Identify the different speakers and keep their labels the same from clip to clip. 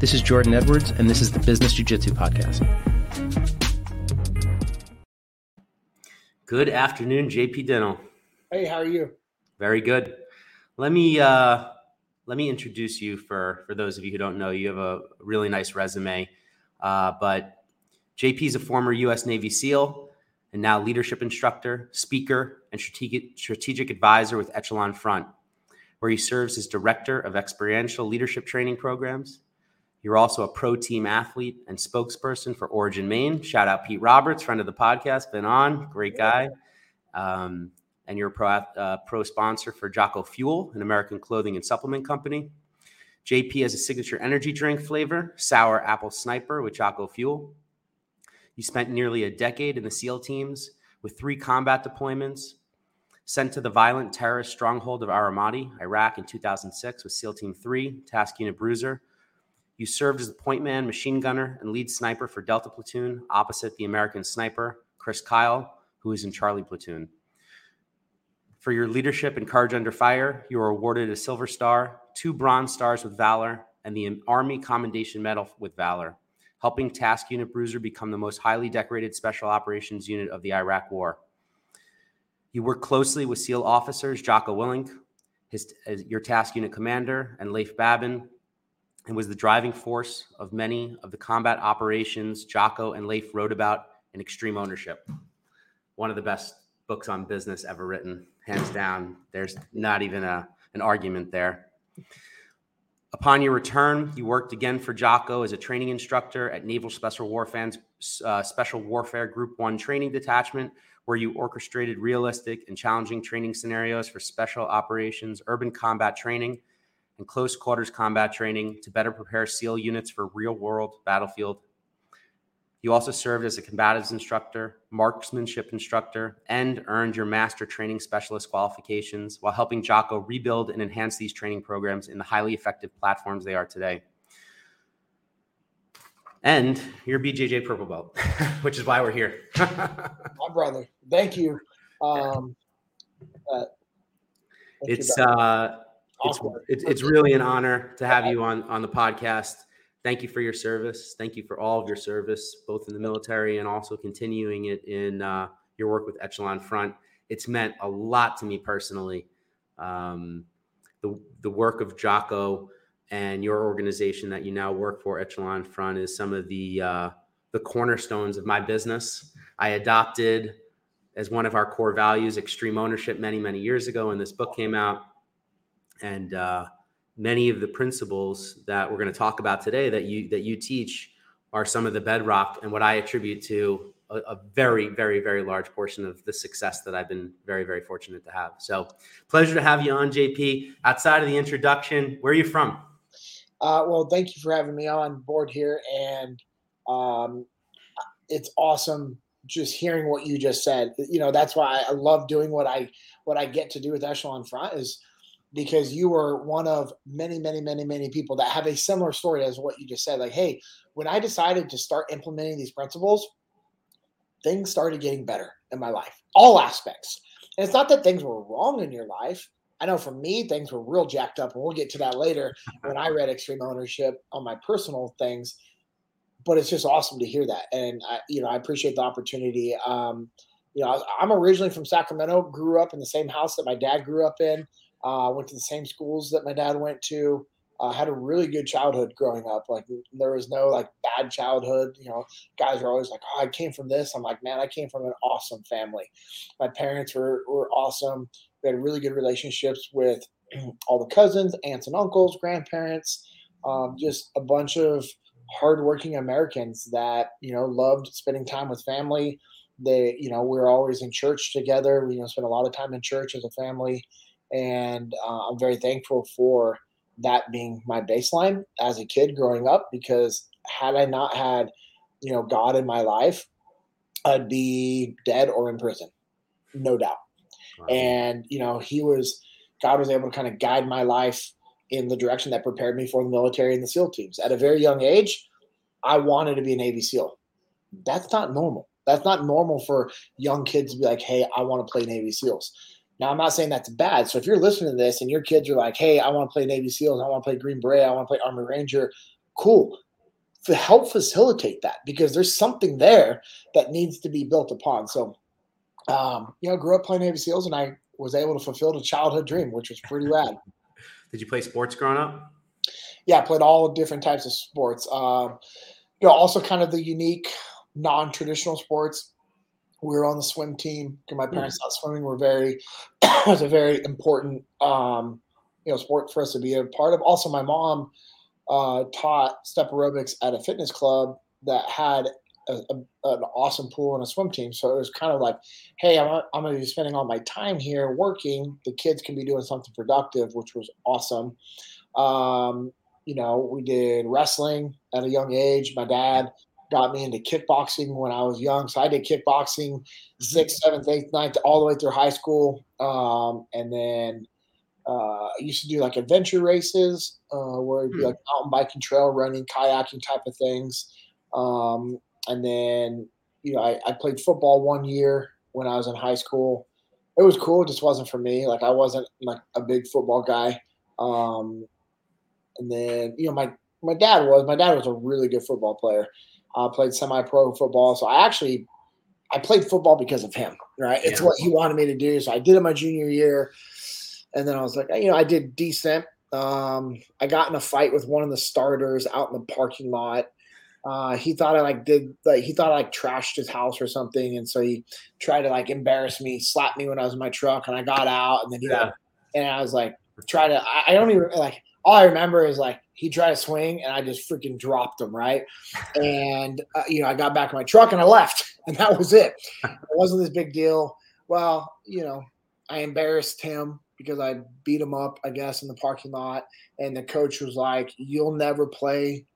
Speaker 1: This is Jordan Edwards, and this is the Business Jiu Jitsu Podcast.
Speaker 2: Good afternoon, JP Dinnell.
Speaker 3: Hey, how are you?
Speaker 2: Very good. Let me uh, let me introduce you for for those of you who don't know. You have a really nice resume, uh, but JP is a former U.S. Navy SEAL and now leadership instructor, speaker, and strategic strategic advisor with Echelon Front, where he serves as director of experiential leadership training programs. You're also a pro team athlete and spokesperson for Origin Maine. Shout out Pete Roberts, friend of the podcast, been on, great guy. Um, and you're a pro, uh, pro sponsor for Jocko Fuel, an American clothing and supplement company. JP has a signature energy drink flavor, sour apple sniper with Jocko Fuel. You spent nearly a decade in the SEAL teams with three combat deployments, sent to the violent terrorist stronghold of Al Ramadi, Iraq in 2006 with SEAL Team 3, Task Unit Bruiser, you served as the point man, machine gunner, and lead sniper for Delta Platoon, opposite the American sniper, Chris Kyle, who is in Charlie Platoon. For your leadership and courage under fire, you were awarded a Silver Star, two Bronze Stars with Valor, and the Army Commendation Medal with Valor, helping Task Unit Bruiser become the most highly decorated special operations unit of the Iraq War. You worked closely with SEAL officers Jocko Willink, his, uh, your task unit commander, and Leif Babin, and was the driving force of many of the combat operations Jocko and Leif wrote about in Extreme Ownership. One of the best books on business ever written, hands down. There's not even a, an argument there. Upon your return, you worked again for Jocko as a training instructor at Naval Special Warfare, uh, Special Warfare Group 1 Training Detachment, where you orchestrated realistic and challenging training scenarios for special operations, urban combat training, and close quarters combat training to better prepare SEAL units for real world battlefield. You also served as a combatives instructor, marksmanship instructor, and earned your master training specialist qualifications while helping Jocko rebuild and enhance these training programs in the highly effective platforms they are today. And you're BJJ purple belt, which is why we're here.
Speaker 3: My brother, thank you. Um,
Speaker 2: uh, thank it's you, uh, it's, it's, it's really an honor to have you on on the podcast. Thank you for your service. Thank you for all of your service, both in the military and also continuing it in uh, your work with Echelon Front. It's meant a lot to me personally. Um, the the work of Jocko and your organization that you now work for, Echelon Front, is some of the uh, the cornerstones of my business. I adopted as one of our core values extreme ownership many many years ago when this book came out and uh, many of the principles that we're going to talk about today that you that you teach are some of the bedrock and what I attribute to a, a, very, very, very large portion of the success that I've been very, very fortunate to have. So, pleasure to have you on, JP. Outside of the introduction, where are you from?
Speaker 3: Uh, well, thank you for having me on board here, and um, it's awesome just hearing what you just said. You know, that's why I love doing what I what I get to do with Echelon Front is because you were one of many, many, many, many people that have a similar story as what you just said. Like, hey, when I decided to start implementing these principles, things started getting better in my life, all aspects. And it's not that things were wrong in your life. I know for me, things were real jacked up, and we'll get to that later when I read Extreme Ownership on my personal things. But it's just awesome to hear that, and I, you know, I appreciate the opportunity. Um, you know, I'm originally from Sacramento, grew up in the same house that my dad grew up in. Uh, went to the same schools that my dad went to. Uh, had a really good childhood growing up. Like there was no like bad childhood. You know, guys are always like, "Oh, I came from this." I'm like, "Man, I came from an awesome family. My parents were were awesome. We had really good relationships with all the cousins, aunts and uncles, grandparents. Um, just a bunch of hardworking Americans that you know loved spending time with family. They, you know, we were always in church together. We, you know, spent a lot of time in church as a family and uh, I'm very thankful for that being my baseline as a kid growing up because had I not had, you know, God in my life, I'd be dead or in prison, no doubt. Wow. And, you know, he was, God was able to kind of guide my life in the direction that prepared me for the military and the SEAL teams. At a very young age, I wanted to be a Navy SEAL. That's not normal. That's not normal for young kids to be like, hey, I want to play Navy SEAls. Now, I'm not saying that's bad. So if you're listening to this and your kids are like, hey, I want to play Navy SEALs, I want to play Green Beret, I want to play Army Ranger, cool. To help facilitate that because there's something there that needs to be built upon. So, um, you know, grew up playing Navy SEALs, and I was able to fulfill the childhood dream, which was pretty rad.
Speaker 2: Did you play sports growing up?
Speaker 3: Yeah, I played all different types of sports. Um, you know, also kind of the unique, non-traditional sports. We were on the swim team because my parents thought swimming were very was a very important um, you know sport for us to be a part of. Also, my mom uh, taught step aerobics at a fitness club that had a, a, an awesome pool and a swim team. So it was kind of like, hey, I'm, I'm going to be spending all my time here working. The kids can be doing something productive, which was awesome. Um, you know, we did wrestling at a young age. My dad got me into kickboxing when I was young. So I did kickboxing sixth, seventh, eighth, ninth, all the way through high school. Um, and then uh, I used to do like adventure races uh, where it'd be like mountain biking, trail running, kayaking type of things. Um, and then, you know, I, I played football one year when I was in high school. It was cool. It just wasn't for me. Like I wasn't like a big football guy. Um, and then, you know, my, my dad was, my dad was a really good football player. I uh, played semi-pro football. So I actually, I played football because of him, right? It's
Speaker 2: Yeah.
Speaker 3: what he wanted me to do. So I did it my junior year. And then I was like, you know, I did decent. Um, I got in a fight with one of the starters out in the parking lot. Uh, he thought I like did like he thought I like trashed his house or something, and so he tried to like embarrass me, slap me when I was in my truck, and I got out, and then he like, and I was like, try to I, I don't even like all I remember is like he tried to swing and I just freaking dropped him right, and uh, you know I got back in my truck and I left, and that was it. It wasn't this big deal. Well, you know, I embarrassed him because I beat him up, I guess, in the parking lot, and the coach was like, "You'll never play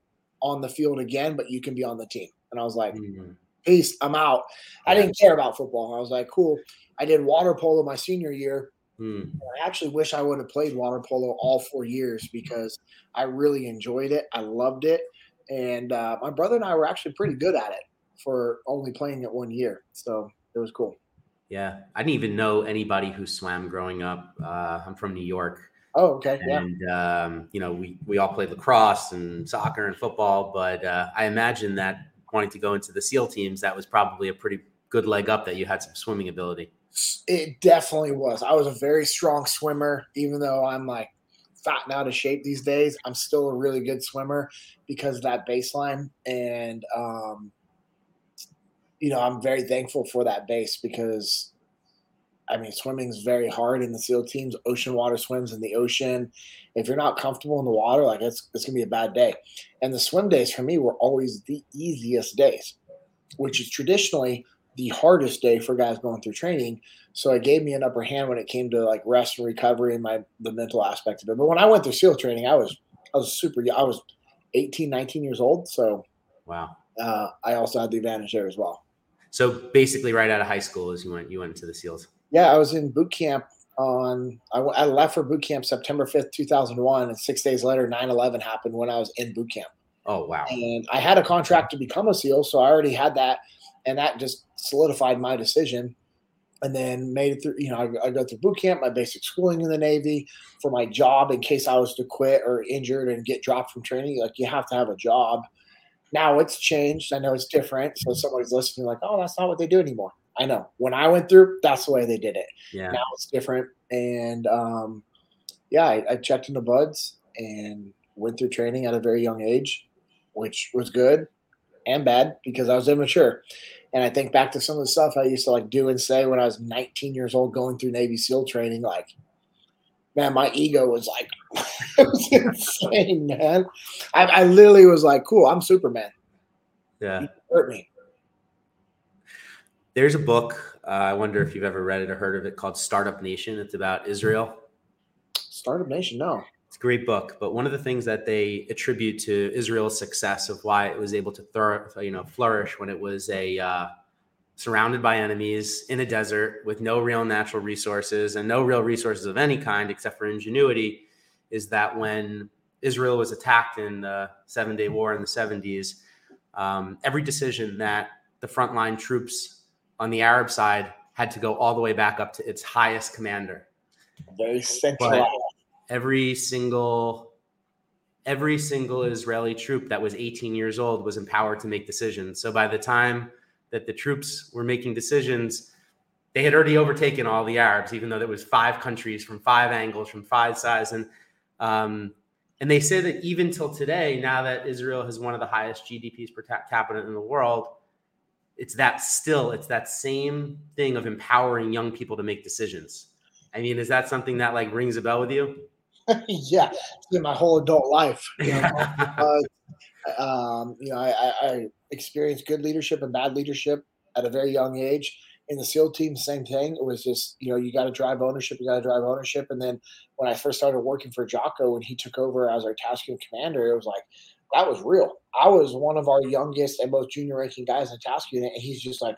Speaker 3: on the field again, but you can be on the team." And I was like,
Speaker 2: Mhm.
Speaker 3: peace, I'm out. I didn't care about football. I was like, cool. I did water polo my senior year.
Speaker 2: Mm.
Speaker 3: I actually wish I would have played water polo all four years because I really enjoyed it. I loved it. And uh, my brother and I were actually pretty good at it for only playing it one year. So it was cool.
Speaker 2: Yeah, I didn't even know anybody who swam growing up. Uh, I'm from New York,
Speaker 3: Oh, okay. Yeah.
Speaker 2: and um, you know we we all played lacrosse and soccer and football. But uh, I imagine that wanting to go into the SEAL teams, that was probably a pretty good leg up that you had some swimming ability.
Speaker 3: It definitely was. I was a very strong swimmer, even though I'm like fat and out of shape these days. I'm still a really good swimmer because of that baseline. And, um, you know, I'm very thankful for that base because, I mean, swimming is very hard in the SEAL teams. Ocean water swims in the ocean. If you're not comfortable in the water, like it's, it's going to be a bad day. And the swim days for me were always the easiest days, which is traditionally the hardest day for guys going through training. So it gave me an upper hand when it came to like rest and recovery and my the mental aspect of it. But when I went through SEAL training, I was I was super. I was 18, 19 years old. So
Speaker 2: Wow.
Speaker 3: uh, I also had the advantage there as well.
Speaker 2: So basically, right out of high school, as you went, you went into the SEALs.
Speaker 3: Yeah, I was in boot camp on I, w- I left for boot camp September 5th, 2001 and 6 days later 9/11 happened when I was in boot camp.
Speaker 2: Oh wow.
Speaker 3: and I had a contract to become a SEAL, so I already had that, and that just solidified my decision. And then made it through. You know, I, I go through boot camp, my basic schooling in the Navy for my job in case I was to quit or injured and get dropped from training. Like you have to have a job. Now it's changed. I know it's different. So somebody's listening, like, oh, that's not what they do anymore. I know. When I went through, that's the way they did it
Speaker 2: Yeah.
Speaker 3: now it's different and um, yeah I, I checked into BUD/S and went through training at a very young age which was good and bad because i was immature and i think back to some of the stuff i used to like do and say when i was 19 years old going through navy seal training like man my ego was like it was insane man I, I literally was like cool i'm superman
Speaker 2: Yeah.
Speaker 3: hurt me
Speaker 2: There's a book. Uh, I wonder if you've ever read it or heard of it called Startup Nation. It's about Israel.
Speaker 3: startup nation no
Speaker 2: It's a great book, but one of the things that they attribute to Israel's success of why it was able to you know, flourish when it was a uh, surrounded by enemies in a desert with no real natural resources and no real resources of any kind except for ingenuity, is that when Israel was attacked in the Seven Day War in the 70s, um, every decision that the frontline troops on the Arab side had to go all the way back up to its highest commander.
Speaker 3: Very centralized
Speaker 2: every single every single Israeli troop that was 18 years old was empowered to make decisions. So by the time that the troops were making decisions, they had already overtaken all the Arabs, even though there was five countries from five angles, from five sides, and um, and they say that even till today, now that Israel has one of the highest GDPs per capita in the world, it's that still it's that same thing of empowering young people to make decisions. I mean, is that something that like rings a bell with you?
Speaker 3: yeah, in my whole adult life. You know, uh, um, you know I, I, experienced good leadership and bad leadership at a very young age. In the SEAL team, same thing. It was just you know you got to drive ownership, you got to drive ownership. And then when I first started working for Jocko, when he took over as our tasking commander, it was like that was real. I was one of our youngest and most junior ranking guys in the task unit, and he's just like,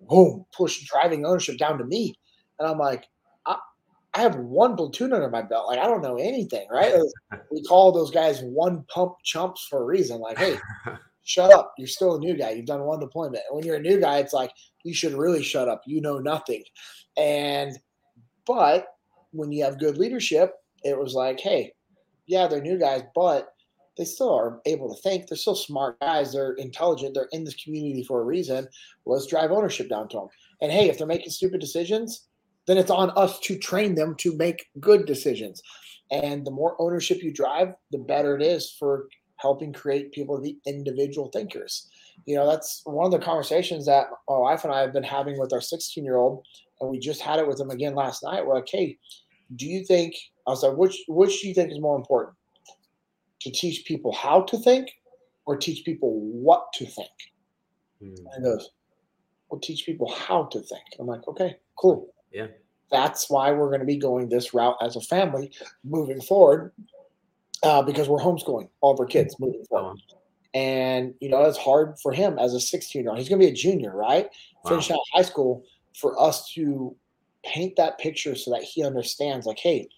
Speaker 3: boom, push driving ownership down to me. And I'm like, I have one platoon under my belt. Like I don't know anything, right? we call those guys one pump chumps for a reason. Like, hey, shut up. You're still a new guy. You've done one deployment. And when you're a new guy, it's like you should really shut up. You know nothing. And but when you have good leadership, it was like, hey, yeah, they're new guys, but they still are able to think. They're still smart guys. They're intelligent. They're in this community for a reason. Let's drive ownership down to them. And hey, if they're making stupid decisions, then it's on us to train them to make good decisions. And the more ownership you drive, the better it is for helping create people to be individual thinkers. You know, that's one of the conversations that my wife and I have been having with our 16 year old, and we just had it with him again last night. We're like, hey, do you think I was like, which which do you think is more important? To teach people how to think or teach people what to think? Mm. And he goes, Well, teach people how to think. I'm like, okay, cool.
Speaker 2: Yeah.
Speaker 3: That's why we're going to be going this route as a family moving forward uh, because we're homeschooling all of our kids moving forward. And, you know, it's hard for him as a 16 year old. He's going to be a junior, right? Wow. Finish out high school for us to paint that picture so that he understands, like, hey,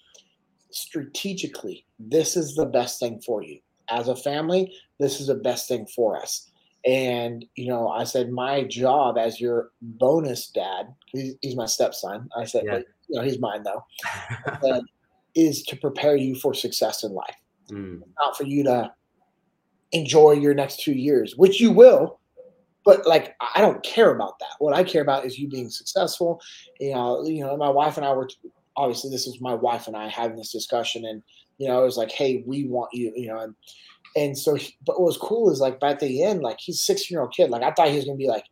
Speaker 3: strategically, this is the best thing for you. As a family, this is the best thing for us. And, you know, I said, my job as your bonus dad, he's, he's my stepson. I said, yeah. but, you know, he's mine though, said, is to prepare you for success in life, mm. not for you to enjoy your next two years, which you will. But like, I don't care about that. What I care about is you being successful. You know, you know, my wife and I were obviously this is my wife and I having this discussion, and you know, it was like, hey, we want you, you know, and and so, he, but what was cool is like by the end, like he's a 16 year old kid. Like I thought he was gonna be like,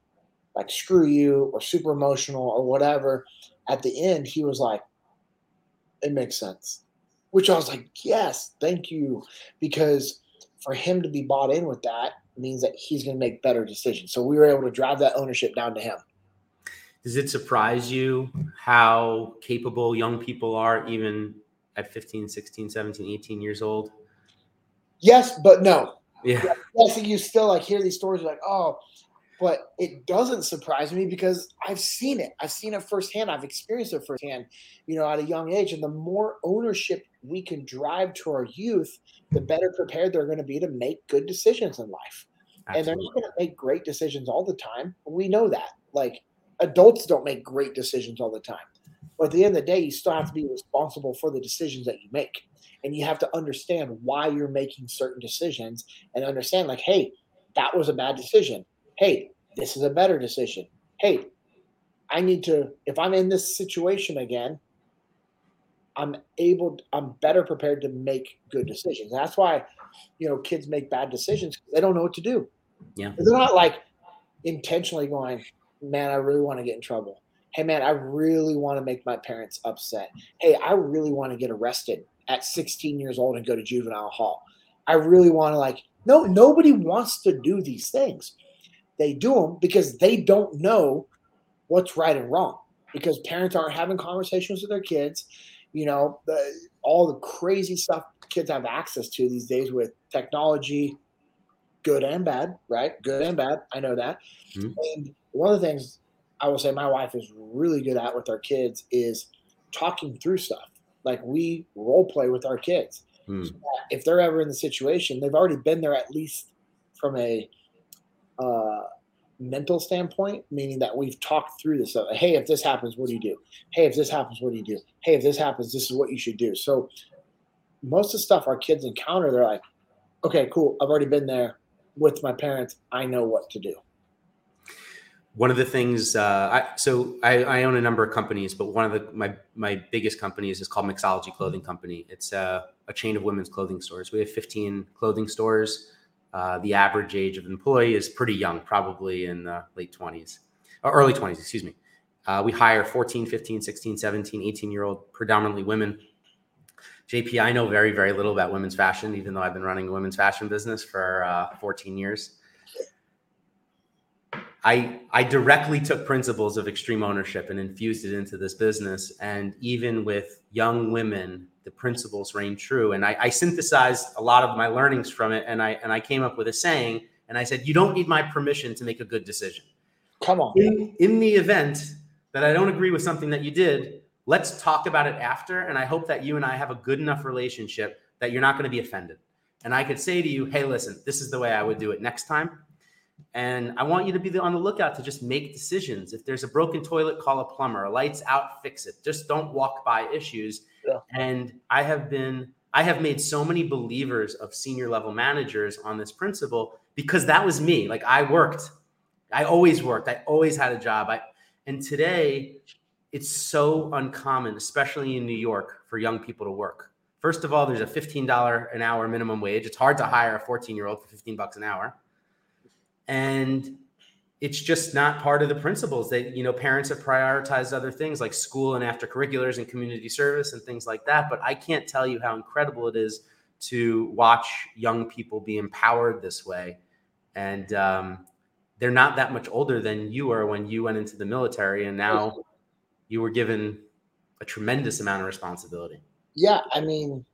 Speaker 3: like screw you or super emotional or whatever. At the end, he was like, it makes sense. Which I was like, yes, thank you, because for him to be bought in with that means that he's going to make better decisions. So we were able to drive that ownership down to him.
Speaker 2: Does it surprise you how capable young people are, even at 15, 16, 17, 18 years old?
Speaker 3: Yes, but no.
Speaker 2: Yeah.
Speaker 3: Yes, you still like hear these stories like, oh, but it doesn't surprise me because I've seen it. I've seen it firsthand. I've experienced it firsthand, you know, at a young age. And the more ownership we can drive to our youth, the better prepared they're going to be to make good decisions in life. Absolutely. And they're not going to make great decisions all the time. We know that. Like adults don't make great decisions all the time. But at the end of the day, you still have to be responsible for the decisions that you make. And you have to understand why you're making certain decisions and understand like hey that was a bad decision. Hey this is a better decision. Hey i need to if i'm in this situation again i'm able i'm better prepared to make good decisions. That's why you know kids make bad decisions they don't know what to do.
Speaker 2: Yeah.
Speaker 3: They're not like intentionally going man i really want to get in trouble hey man i really want to make my parents upset hey i really want to get arrested at 16 years old and go to juvenile hall. I really want to like no nobody wants to do these things. They do them because they don't know what's right and wrong because parents aren't having conversations with their kids. You know, the, all the crazy stuff kids have access to these days with technology, good and bad, right? Good and bad. I know that. Mm-hmm. And one of the things I will say my wife is really good at with our kids is talking through stuff like we role play with our kids. Hmm. So if they're ever in the situation, they've already been there at least from a uh, mental standpoint, meaning that we've talked through this. Stuff. Hey, if this happens, what do you do? Hey, if this happens, what do you do? Hey, if this happens, this is what you should do. So most of the stuff our kids encounter, they're like, okay, cool. I've already been there with my parents. I know what to do.
Speaker 2: One of the things, uh, I, so I, I, own a number of companies, but one of the my my biggest companies is called Mixology Clothing Company. It's a, a chain of women's clothing stores. We have 15 clothing stores. Uh, the average age of employee is pretty young, probably in the late 20s or early 20s, excuse me. Uh, we hire 14, 15, 16, 17, 18 year old, predominantly women. JP, I know very, very little about women's fashion, even though I've been running a women's fashion business for uh, 14 years. I, I directly took principles of extreme ownership and infused it into this business. And even with young women, the principles reign true. And I, I synthesized a lot of my learnings from it. And I, and I came up with a saying, and I said, You don't need my permission to make a good decision.
Speaker 3: Come on.
Speaker 2: In, in the event that I don't agree with something that you did, let's talk about it after. And I hope that you and I have a good enough relationship that you're not going to be offended. And I could say to you, Hey, listen, this is the way I would do it next time and I want you to be on the lookout to just make decisions. If there's a broken toilet, call a plumber. A lights out, fix it. Just don't walk by issues. Yeah. And I have been, I have made so many believers of senior level managers on this principle because that was me. Like I worked, I always worked, I always had a job. I, and today it's so uncommon, especially in New York, for young people to work. First of all, there's a $15 an hour minimum wage. It's hard to hire a 14 year old for 15 bucks an hour and it's just not part of the principles that you know parents have prioritized other things like school and after curriculars and community service and things like that. But i can't tell you how incredible it is to watch young people be empowered this way. And um, they're not that much older than you were when you went into the military and now you were given a tremendous amount of responsibility.
Speaker 3: Yeah i mean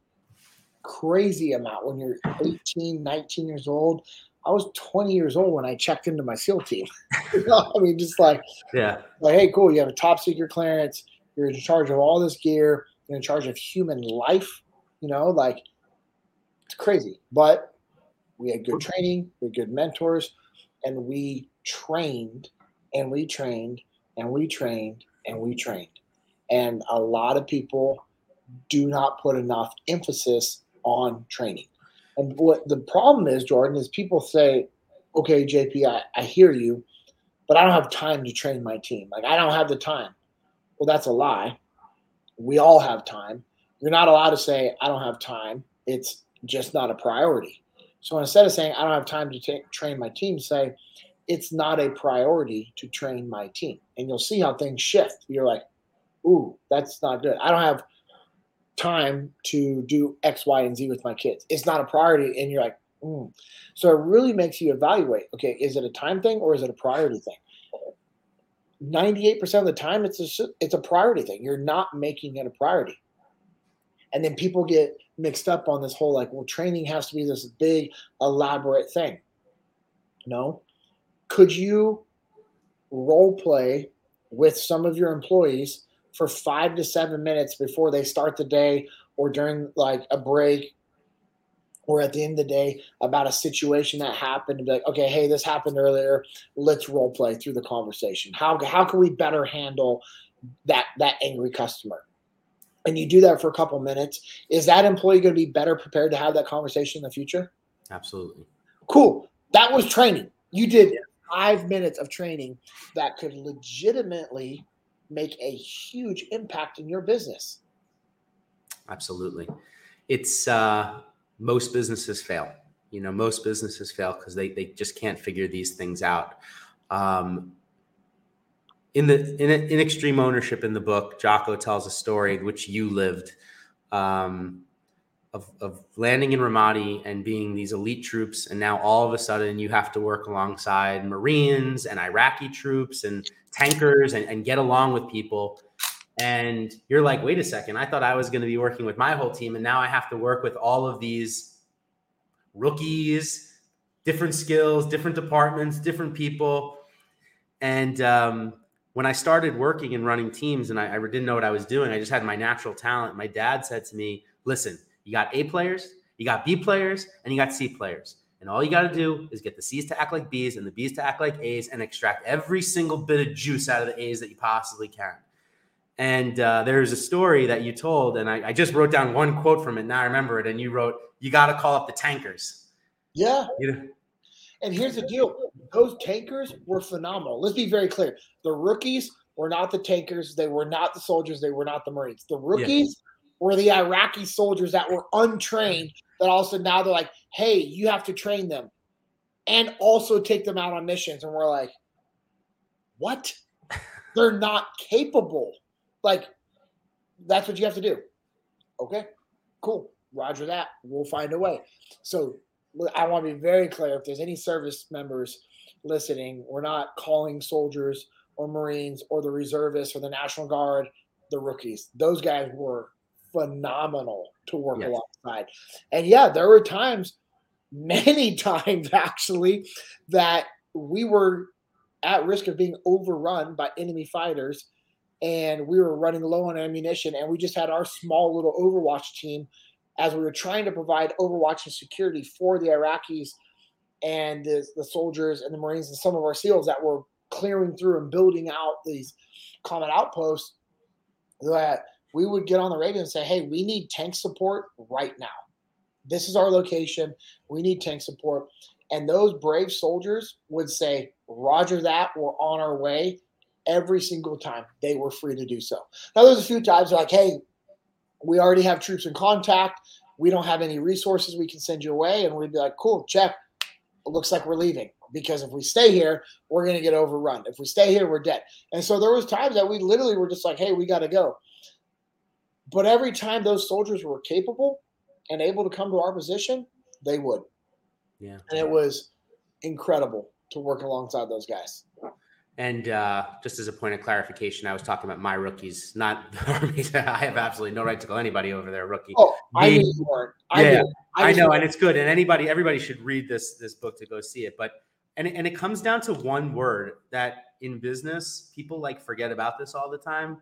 Speaker 3: crazy amount. When you're 18 19 years old I was 20 years old when I checked into my SEAL team. I mean, just like,
Speaker 2: yeah,
Speaker 3: like, hey, cool, you have a top secret clearance. You're in charge of all this gear. You're in charge of human life. You know, like, it's crazy. But we had good training, we had good mentors, and we trained and we trained and we trained and we trained. And a lot of people do not put enough emphasis on training. And what the problem is, Jordan, is people say, okay, JP, I, I hear you, but I don't have time to train my team. Like, I don't have the time. Well, that's a lie. We all have time. You're not allowed to say, I don't have time. It's just not a priority. So instead of saying, I don't have time to t- train my team, say, it's not a priority to train my team. And you'll see how things shift. You're like, ooh, that's not good. I don't have time to do X, Y, and Z with my kids. It's not a priority. And you're like, mm. so it really makes you evaluate okay, is it a time thing or is it a priority thing? 98% of the time, it's a, it's a priority thing. You're not making it a priority. And then people get mixed up on this whole like, well, training has to be this big, elaborate thing. No. Could you role play with some of your employees for five to seven minutes before they start the day or during like a break or at the end of the day about a situation that happened and be like, okay, hey, this happened earlier. Let's role play through the conversation. How how can we better handle that that angry customer? And you do that for a couple minutes. Is that employee going to be better prepared to have that conversation in the future?
Speaker 2: Absolutely.
Speaker 3: Cool. That was training. You did five minutes of training that could legitimately make a huge impact in your business.
Speaker 2: Absolutely. It's uh, most businesses fail. You know, most businesses fail because they, they just can't figure these things out. Um, in the in, in extreme ownership in the book, Jocko tells a story which you lived um, of, of landing in Ramadi and being these elite troops, and now all of a sudden you have to work alongside Marines and Iraqi troops and tankers and, and get along with people. And you're like, wait a second, I thought I was going to be working with my whole team. And now I have to work with all of these rookies, different skills, different departments, different people. And um, when I started working and running teams and I, I didn't know what I was doing, I just had my natural talent. My dad said to me, listen, you got A players, you got B players, and you got C players. And all you got to do is get the C's to act like B's and the B's to act like A's and extract every single bit of juice out of the A's that you possibly can. And uh, there's a story that you told, and I, I, just wrote down one quote from it. Now I remember it. And you wrote, You got to call up the tankers.
Speaker 3: Yeah.
Speaker 2: You know,
Speaker 3: And here's the deal those tankers were phenomenal. Let's be very clear. The rookies were not the tankers, they were not the soldiers, they were not the Marines. The rookies were the Iraqi soldiers that were untrained that all of a sudden now they're like, hey, you have to train them and also take them out on missions. And we're like, what? They're not capable. Like, that's what you have to do. Okay, cool. Roger that. We'll find a way. So I want to be very clear. If there's any service members listening, we're not calling soldiers or Marines or the reservists or the National Guard the rookies. Those guys were phenomenal to work
Speaker 2: Yes.
Speaker 3: alongside. And yeah, there were times, many times actually, that we were at risk of being overrun by enemy fighters and we were running low on ammunition and we just had our small little overwatch team as we were trying to provide overwatch and security for the iraqis and the, the soldiers and the marines and some of our seals that were clearing through and building out these common outposts that we would get on the radio and say hey we need tank support right now this is our location we need tank support and those brave soldiers would say roger that we're on our way every single time they were free to do so. Now, there's a few times like, hey, we already have troops in contact. We don't have any resources we can send you away. And we'd be like, cool, check. It looks like we're leaving because if we stay here, we're going to get overrun. If we stay here, we're dead. And so there was times that we literally were just like, hey, we got to go. But every time those soldiers were capable and able to come to our position, they would.
Speaker 2: yeah.
Speaker 3: And it was incredible to work alongside those guys.
Speaker 2: And uh, just as a point of clarification, I was talking about my rookies, not the armies. I have absolutely no right to call anybody over there rookie.
Speaker 3: Oh, I knew you weren't. I
Speaker 2: Yeah. I
Speaker 3: just
Speaker 2: know, and it's good, and anybody, everybody should read this this book to go see it. But and and it comes down to one word that in business people like forget about this all the time: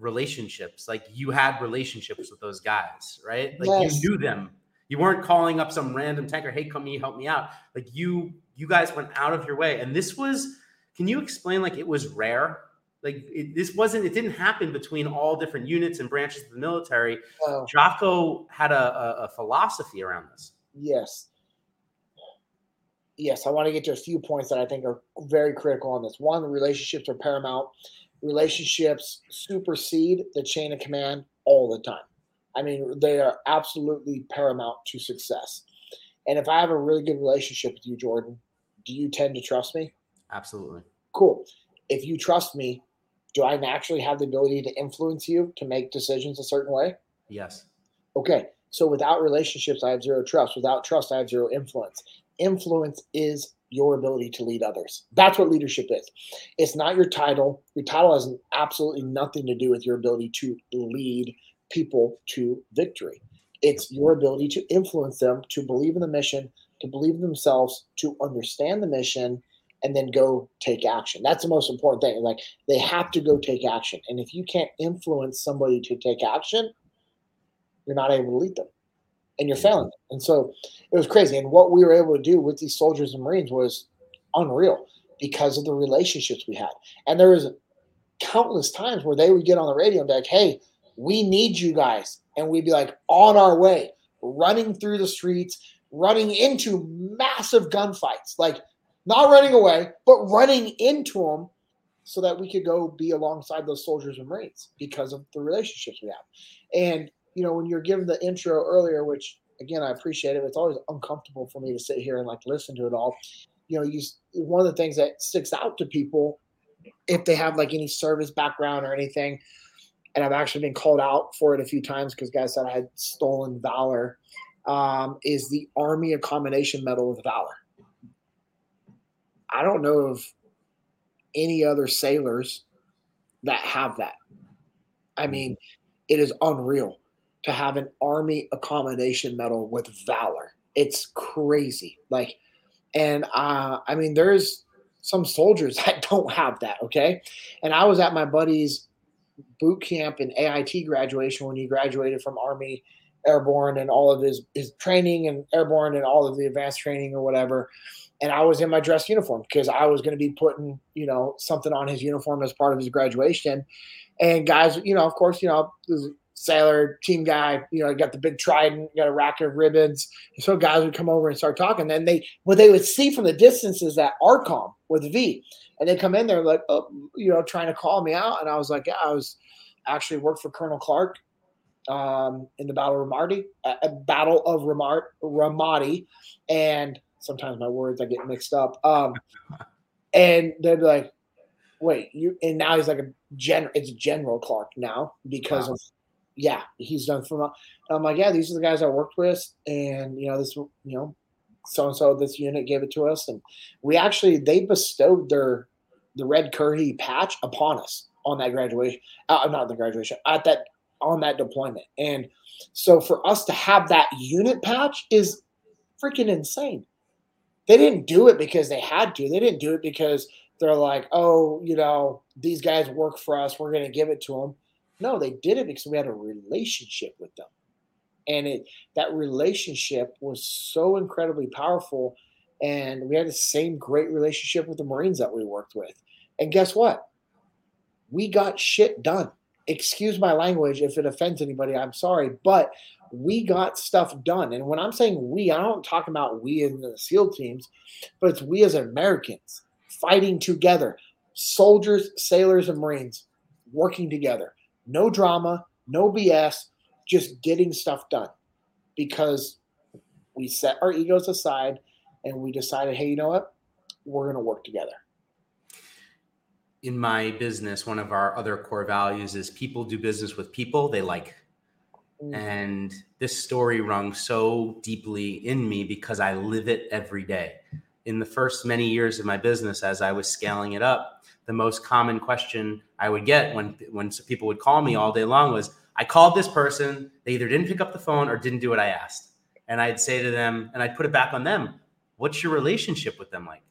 Speaker 2: relationships. Like you had relationships with those guys, right? Like
Speaker 3: Yes.
Speaker 2: you knew them. You weren't calling up some random tanker, "Hey, come me help me out." Like you you guys went out of your way, and this was. Can you explain? Like it was rare. Like it, this wasn't. It didn't happen between all different units and branches of the military.
Speaker 3: Oh,
Speaker 2: Jocko had a, a, a philosophy around this.
Speaker 3: yes. Yes, I want to get to a few points that I think are very critical on this. One, relationships are paramount. Relationships supersede the chain of command all the time. I mean, they are absolutely paramount to success. And if I have a really good relationship with you, Jordan, do you tend to trust me?
Speaker 2: Absolutely.
Speaker 3: Cool. If you trust me, do I naturally have the ability to influence you to make decisions a certain way?
Speaker 2: Yes.
Speaker 3: Okay. So without relationships, I have zero trust. Without trust, I have zero influence. Influence is your ability to lead others. That's what leadership is. It's not your title. Your title has absolutely nothing to do with your ability to lead people to victory. It's your ability to influence them to believe in the mission, to believe in themselves, to understand the mission, and then go take action. That's the most important thing. Like they have to go take action. And if you can't influence somebody to take action, you're not able to lead them and you're failing. And so it was crazy. And what we were able to do with these soldiers and Marines was unreal because of the relationships we had. And there was countless times where they would get on the radio and be like, hey, we need you guys. And we'd be like on our way, running through the streets, running into massive gunfights, like not running away, but running into them so that we could go be alongside those soldiers and Marines because of the relationships we have. And you know, when you're given the intro earlier, which again I appreciate it, it's always uncomfortable for me to sit here and like listen to it all. You know, you one of the things that sticks out to people if they have like any service background or anything, and I've actually been called out for it a few times because guys said I had stolen valor, um, is the Army Commendation Medal of Valor. I don't know of any other sailors that have that. I mean, it is unreal to have an army commendation medal with valor. It's crazy. Like, and uh, I mean, there's some soldiers that don't have that. Okay. And I was at my buddy's boot camp and AIT graduation when he graduated from Army Airborne and all of his, his training and airborne and all of the advanced training or whatever. And I was in my dress uniform because I was going to be putting, you know, something on his uniform as part of his graduation. And guys, you know, of course, you know, sailor, team guy, you know, got the big trident, got a rack of ribbons. So guys would come over and start talking. Then they, what they would see from the distance is that ARCOM with V. And they come in there like, oh, you know, trying to call me out. And I was like, yeah, I was actually worked for Colonel Clark um, in the Battle of Ramadi, uh, Battle of Ramar- Ramadi. And sometimes my words, I get mixed up. Um, and they'd be like, wait, you, and now he's like a general, it's General Clark now because wow. of yeah, he's done for. I'm like, yeah, these are the guys I worked with, and you know, this, you know, so and so this unit gave it to us, and we actually they bestowed their the red Currahee patch upon us on that graduation, uh, not the graduation, at that on that deployment, and so for us to have that unit patch is freaking insane. They didn't do it because they had to. They didn't do it because they're like, oh, you know, these guys work for us. We're going to give it to them no, they did it because we had a relationship with them. And it that relationship was so incredibly powerful. And we had the same great relationship with the Marines that we worked with. And guess what? We got shit done. Excuse my language if it offends anybody. I'm sorry, but we got stuff done. And when I'm saying we, I don't talk about we in the SEAL teams, but it's we as Americans fighting together, soldiers, sailors, and Marines working together no drama, no BS, just getting stuff done because we set our egos aside and we decided, hey, you know what? We're going to work together.
Speaker 2: In my business, one of our other core values is people do business with people they like. Mm-hmm. And this story rung so deeply in me because I live it every day. In the first many years of my business, as I was scaling it up, the most common question I would get when when people would call me all day long was, "I called this person. They either didn't pick up the phone or didn't do what I asked." And I'd say to them, and I'd put it back on them. What's your relationship with them like?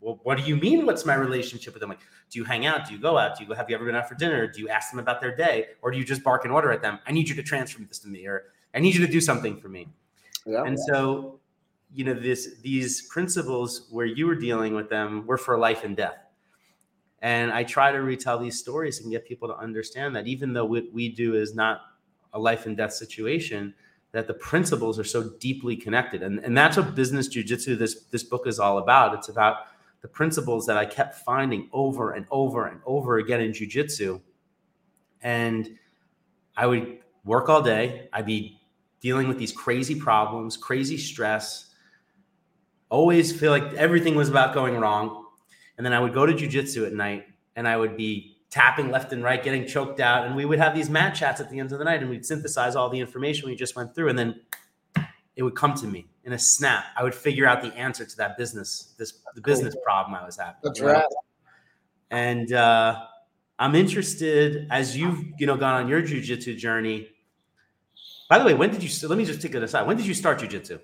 Speaker 2: Well, what do you mean? What's my relationship with them like? Do you hang out? Do you go out? Do you have you ever been out for dinner? Do you ask them about their day, or do you just bark an order at them? I need you to transfer this to me, or I need you to do something for me. Yeah. And so, you know, this these principles where you were dealing with them were for life and death and I try to retell these stories and get people to understand that even though what we do is not a life and death situation, that the principles are so deeply connected. And, and that's what business jujitsu, this, this book is all about. It's about the principles that I kept finding over and over and over again in jujitsu. And I would work all day. I'd be dealing with these crazy problems, crazy stress, always feel like everything was about going wrong and then I would go to jujitsu at night and I would be tapping left and right, getting choked out. And we would have these mat chats at the end of the night and we'd synthesize all the information we just went through. And then it would come to me in a snap. I would figure out the answer to that business, this the business problem I was having.
Speaker 3: That's right.
Speaker 2: And uh, I'm interested as you've you know gone on your jujitsu journey. By the way, when did you? Let me just take it aside. When did you start jujitsu?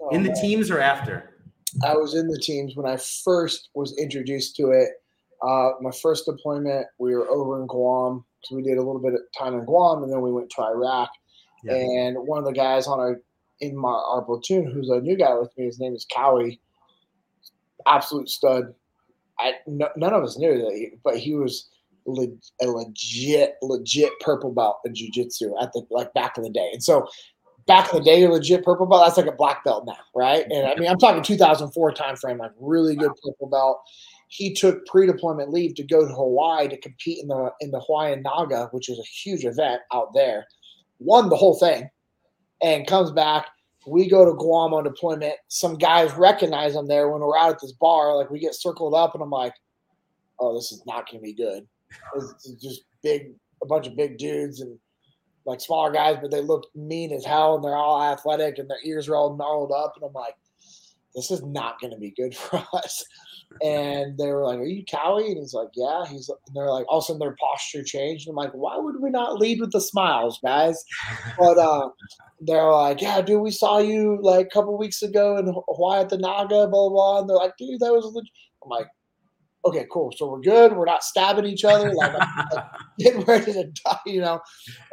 Speaker 2: Oh, in the man. teams or after?
Speaker 3: I was in the teams when I first was introduced to it. Uh, my first deployment, we were over in Guam. So we did a little bit of time in Guam, and then we went to Iraq. Yeah. And one of the guys on our in my our platoon, who's a new guy with me, his name is Cowie. Absolute stud. I no, none of us knew that, he, but he was le- a legit, legit purple belt in jujitsu at the like back in the day. And so back in the day, legit purple belt. That's like a black belt now, right? And I mean, I'm talking 2004 timeframe, like really good purple belt. He took pre-deployment leave to go to Hawaii to compete in the in the Hawaiian Naga, which is a huge event out there. Won the whole thing, and comes back. We go to Guam on deployment. Some guys recognize him there when we're out at this bar. Like we get circled up, and I'm like, "Oh, this is not going to be good." It's just big, a bunch of big dudes, and like smaller guys, but they look mean as hell and they're all athletic and their ears are all gnarled up. And I'm like, this is not going to be good for us. And they were like, Are you Cowie? And he's like, Yeah. He's and they're like, all of a sudden their posture changed. And I'm like, Why would we not lead with the smiles, guys? But uh, they're like, Yeah, dude, we saw you like a couple weeks ago in Hawaii at the Naga, blah, blah, blah. And they're like, Dude, that was legit. I'm like, okay, cool. So we're good. We're not stabbing each other. Like, getting ready to die, you know.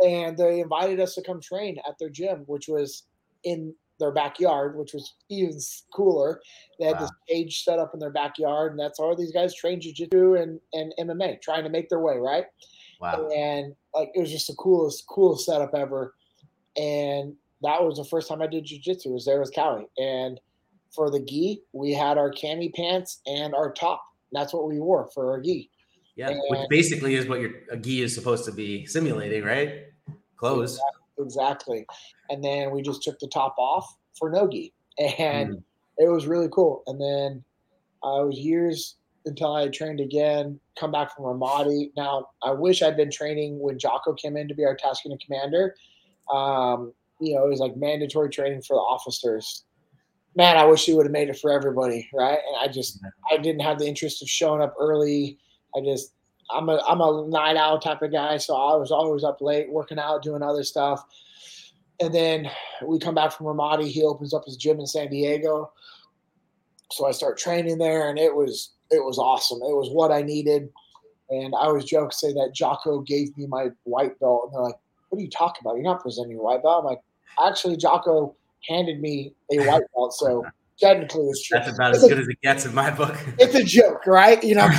Speaker 3: And they invited us to come train at their gym, which was in their backyard, which was even cooler. They had wow. this cage set up in their backyard, and that's all these guys train jiu-jitsu and, and MMA, trying to make their way, right?
Speaker 2: Wow.
Speaker 3: And like it was just the coolest, coolest setup ever. And that was the first time I did jujitsu. Was there was Cali, and for the gi, we had our cami pants and our top. That's what we wore for our gi.
Speaker 2: Yeah, and which basically is what your a gi is supposed to be simulating, right? Clothes.
Speaker 3: Exactly. And then we just took the top off for no gi, and mm. it was really cool. And then uh, it was years until I trained again. Come back from Ramadi. Now I wish I'd been training when Jocko came in to be our task unit commander. Um, you know, it was like mandatory training for the officers. Man, I wish he would have made it for everybody, right? And I just I didn't have the interest of showing up early. I just I'm a I'm a night owl type of guy, so I was always up late working out, doing other stuff. And then we come back from Ramadi. He opens up his gym in San Diego, so I start training there, and it was it was awesome. It was what I needed. And I always joke say that Jocko gave me my white belt, and they're like, "What are you talking about? You're not presenting your white belt." I'm like, actually Jocko handed me a white belt, so technically it's
Speaker 2: true. That's about it's as a, good as it gets in my book.
Speaker 3: it's a joke, right? You know.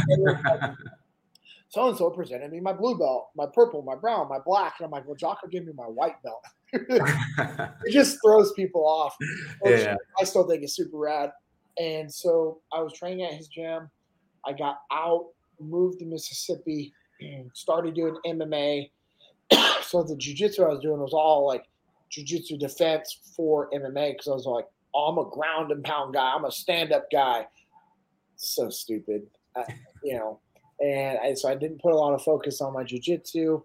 Speaker 3: So and so presented me my blue belt, my purple, my brown, my black, and I'm like, well, Jocko gave me my white belt. it just throws people off. Oh, yeah. I still think it's super rad. And so I was training at his gym. I got out, moved to Mississippi, started doing MMA. so the jujitsu I was doing was all like jujitsu defense for MMA because I was like, oh, I'm a ground and pound guy. I'm a stand up guy. So stupid, I, you know. And I, so I didn't put a lot of focus on my jujitsu.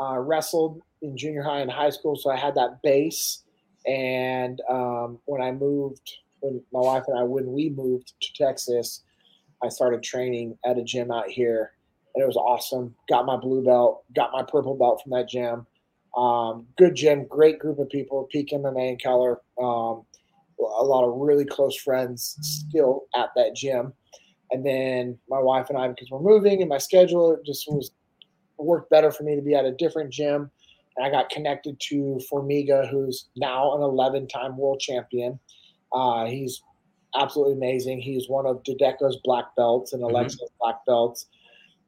Speaker 3: Uh, wrestled in junior high and high school, so I had that base. And um, when I moved, when my wife and I, when we moved to Texas, I started training at a gym out here, and it was awesome. Got my blue belt, got my purple belt from that gym. Um, good gym, great group of people, Peak MMA and Keller. Um, a lot of really close friends still at that gym. And then my wife and I, because we're moving and my schedule just was worked better for me to be at a different gym. And I got connected to Formiga, who's now an 11 time world champion. Uh, he's absolutely amazing. He's one of Dedeko's black belts and mm-hmm. Alexa's mm-hmm. black belts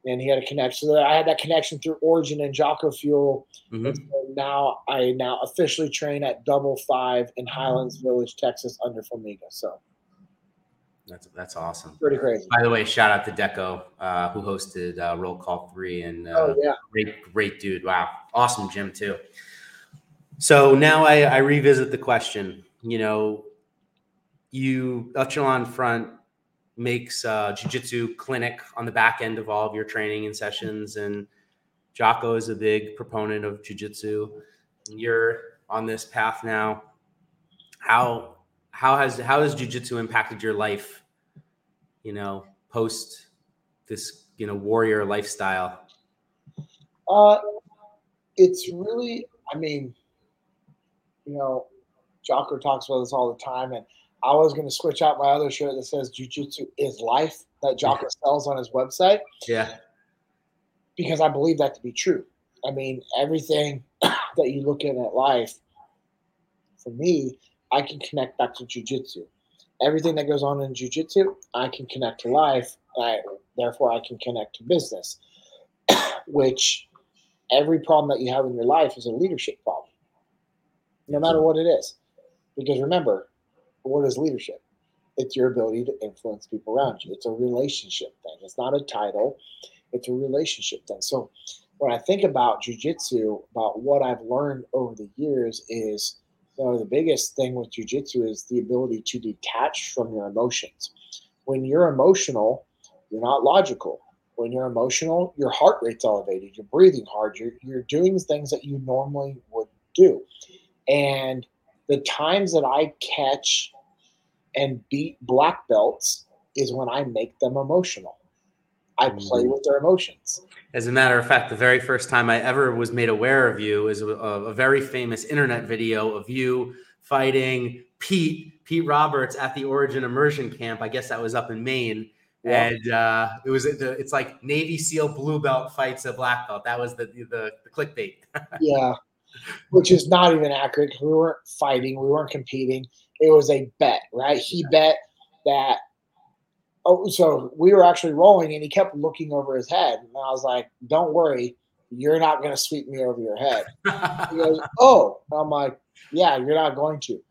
Speaker 3: and he had a connection. So I had that connection through Origin and Jocko Fuel. Mm-hmm. So now I now officially train at Double Five in Highlands Village, Texas, under Formiga. So
Speaker 2: that's that's awesome.
Speaker 3: Pretty crazy.
Speaker 2: By the way, shout out to Deco, uh, who hosted uh, Roll Call Three, and uh,
Speaker 3: oh yeah,
Speaker 2: great great dude. Wow, awesome gym too. So now I, I revisit the question. You know, you Echelon Front makes uh, jujitsu clinic on the back end of all of your training and sessions. And Jocko is a big proponent of jujitsu. You're on this path now. How how has how has jujitsu impacted your life? You know, post this you know warrior lifestyle.
Speaker 3: Uh, it's really. I mean, you know, Jocko talks about this all the time, and I was going to switch out my other shirt that says "Jiu-Jitsu is life" that Jocko sells on his website.
Speaker 2: Yeah,
Speaker 3: because I believe that to be true. I mean, everything that you look at at life, for me, I can connect back to Jiu-Jitsu. Everything that goes on in Jiu-Jitsu, I can connect to life. I, therefore, I can connect to business. Which every problem that you have in your life is a leadership problem, no matter what it is. Because remember, what is leadership? It's your ability to influence people around you. It's a relationship thing. It's not a title. It's a relationship thing. So when I think about jujitsu, about what I've learned over the years is, you know, the biggest thing with jujitsu is the ability to detach from your emotions. When you're emotional, you're not logical. When you're emotional, your heart rate's elevated, you're breathing hard, you're, you're doing things that you normally would do. And the times that I catch and beat black belts is when I make them emotional. I play mm-hmm. with their emotions.
Speaker 2: As a matter of fact, the very first time I ever was made aware of you is a, a very famous internet video of you fighting Pete Pete Roberts at the Origin Immersion Camp. I guess that was up in Maine. Yeah. And uh, it was it's like Navy SEAL blue belt fights a black belt. That was the the, the clickbait.
Speaker 3: yeah, which is not even accurate. We weren't fighting. We weren't competing. It was a bet, right? He bet that. Oh, so we were actually rolling, and he kept looking over his head, and I was like, "Don't worry, you're not going to sweep me over your head. he goes, oh, I'm like, yeah, you're not going to.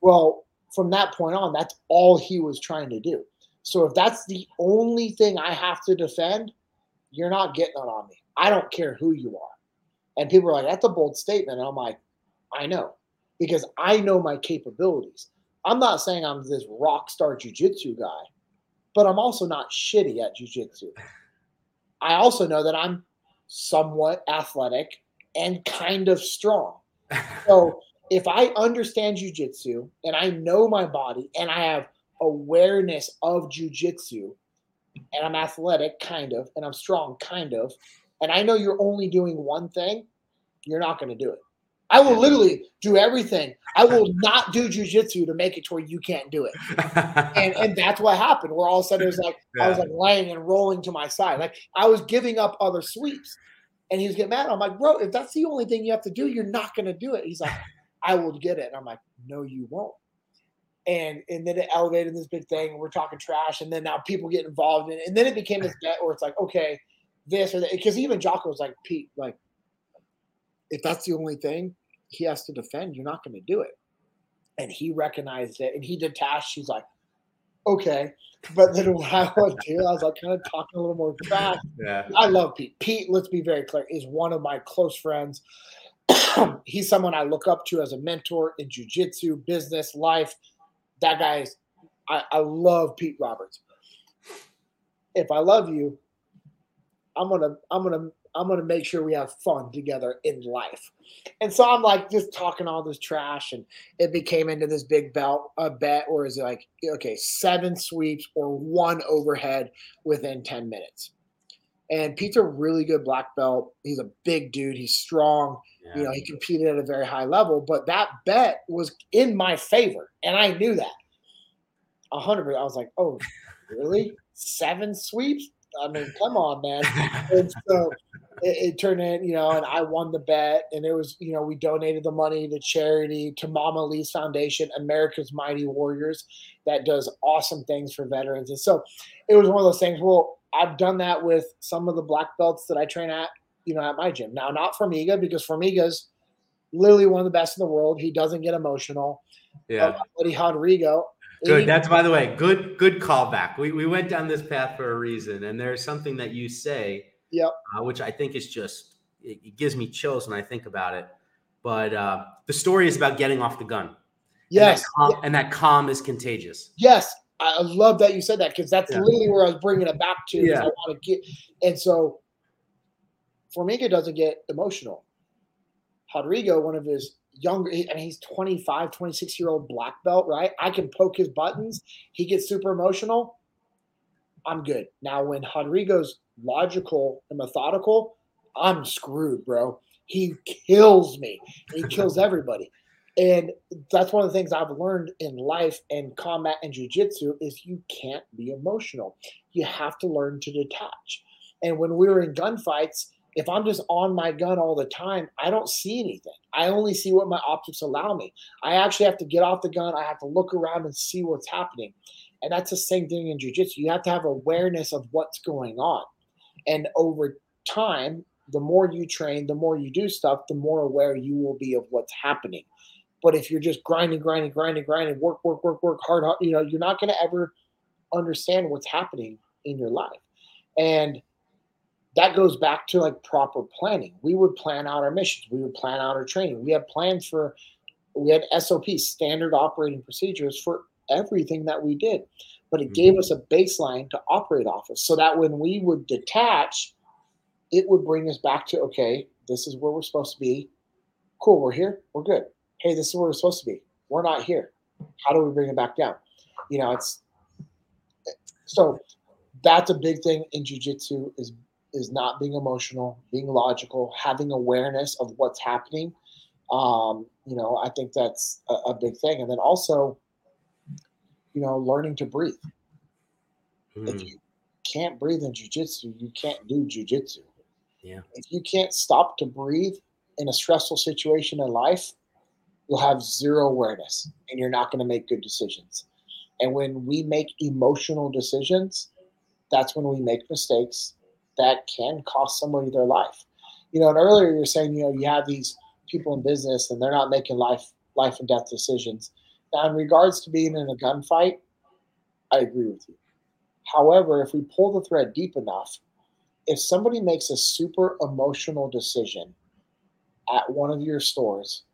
Speaker 3: Well, from that point on, that's all he was trying to do. So if that's the only thing I have to defend, you're not getting it on me. I don't care who you are. And people are like, that's a bold statement. And I'm like, I know, because I know my capabilities. I'm not saying I'm this rock star jujitsu guy, but I'm also not shitty at jujitsu. I also know that I'm somewhat athletic and kind of strong. So if I understand jujitsu and I know my body and I have awareness of jujitsu and I'm athletic, kind of, and I'm strong, kind of, and I know you're only doing one thing, you're not going to do it. I will literally do everything. I will not do jujitsu to make it to where you can't do it. And and that's what happened. Where all of a sudden it was like yeah. I was like laying and rolling to my side. Like I was giving up other sweeps. And he was getting mad. I'm like, bro, if that's the only thing you have to do, you're not gonna do it. He's like, I will get it. And I'm like, no, you won't. And and then it elevated this big thing, and we're talking trash, and then now people get involved in it. And then it became this bet where it's like, okay, this or that. Because even Jocko was like, Pete, like, if that's the only thing he has to defend, you're not going to do it. And he recognized it and he detached. He's like, okay. But then what I would do, I was like kind of talking a little more fast. Yeah. I love Pete. Pete, let's be very clear, is one of my close friends. He's someone I look up to as a mentor in jujitsu, business, life. That guy's, I, I love Pete Roberts. If I love you, I'm gonna I'm gonna I'm to make sure we have fun together in life. And so I'm like just talking all this trash, and it became into this big belt a bet, or is it like okay, seven sweeps or one overhead within ten minutes? And Pete's a really good black belt. He's a big dude. He's strong. Yeah. You know, he competed at a very high level. But that bet was in my favor, and I knew that. A hundred. I was like, oh, really? Seven sweeps? I mean, come on, man. and so it, it, turned in, you know, and I won the bet. And it was, you know, we donated the money to charity, to Mama Lee's Foundation, America's Mighty Warriors, that does awesome things for veterans. And so it was one of those things. Well, I've done that with some of the black belts that I train at, you know, at my gym. Now, not Formiga, because Formiga's literally one of the best in the world. He doesn't get emotional.
Speaker 2: Yeah. But
Speaker 3: buddy Rodrigo,
Speaker 2: Good. That's by the way, good good callback. We we went down this path for a reason, and there's something that you say,
Speaker 3: yep,
Speaker 2: uh, which I think is just it, it, gives me chills when I think about it. But uh, the story is about getting off the gun.
Speaker 3: Yes,
Speaker 2: and that calm, and that calm is contagious.
Speaker 3: Yes, I love that you said that because that's yeah. literally where I was bringing it back to.
Speaker 2: Yeah. I
Speaker 3: want to get, and so Formiga doesn't get emotional. Rodrigo, one of his younger, I mean, he's 25, 26 year old black belt, right? I can poke his buttons. He gets super emotional. I'm good. Now, when Rodrigo's logical and methodical, I'm screwed, bro. He kills me. He kills everybody. And that's one of the things I've learned in life and combat and jujitsu is you can't be emotional. You have to learn to detach. And when we were in gunfights, if I'm just on my gun all the time, I don't see anything. I only see what my optics allow me. I actually have to get off the gun. I have to look around and see what's happening. And that's the same thing in jujitsu. You have to have awareness of what's going on. And over time, the more you train, the more you do stuff, the more aware you will be of what's happening. But if you're just grinding, grinding, grinding, grinding, work, work, work, work hard, hard you know, you're not going to ever understand what's happening in your life. And that goes back to like proper planning. We would plan out our missions. We would plan out our training. We had plans for, we had SOPs, standard operating procedures for everything that we did. But it gave mm-hmm. us a baseline to operate off of so that when we would detach, it would bring us back to, okay, this is where we're supposed to be. Cool, we're here, we're good. Hey, this is where we're supposed to be. We're not here. How do we bring it back down? You know, it's so that's a big thing in jujitsu is is not being emotional, being logical, having awareness of what's happening. Um, you know, I think that's a, a, big thing. And then also, you know, learning to breathe. Mm. If hmm. you can't breathe in jujitsu, you can't do jujitsu.
Speaker 2: Yeah.
Speaker 3: If you can't stop to breathe in a stressful situation in life, you'll have zero awareness and you're not going to make good decisions. And when we make emotional decisions, that's when we make mistakes that can cost somebody their life. You know, and earlier you're saying, you know, you have these people in business and they're not making life life and death decisions. Now, in regards to being in a gunfight, I agree with you. However, if we pull the thread deep enough, if somebody makes a super emotional decision at one of your stores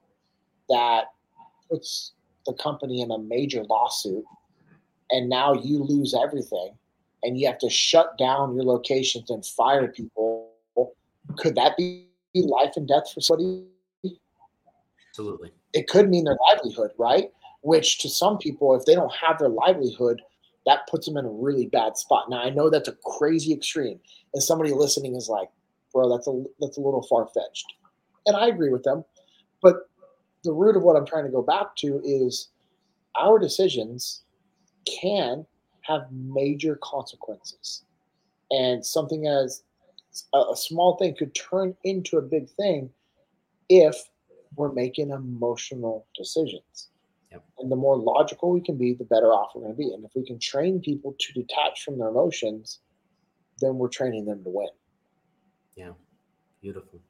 Speaker 3: that puts the company in a major lawsuit and now you lose everything and you have to shut down your locations and fire people could that be life and death for somebody?
Speaker 2: Absolutely.
Speaker 3: it could mean their livelihood right? Which to some people if they don't have their livelihood that puts them in a really bad spot. Now i know that's a crazy extreme and somebody listening is like bro that's a that's a little far-fetched. And i agree with them but the root of what i'm trying to go back to is our decisions can have major consequences. And something as a, a small thing could turn into a big thing if we're making emotional decisions.
Speaker 2: Yep.
Speaker 3: and the more logical we can be the better off we're going to be. And if we can train people to detach from their emotions then we're training them to win.
Speaker 2: Yeah, beautiful.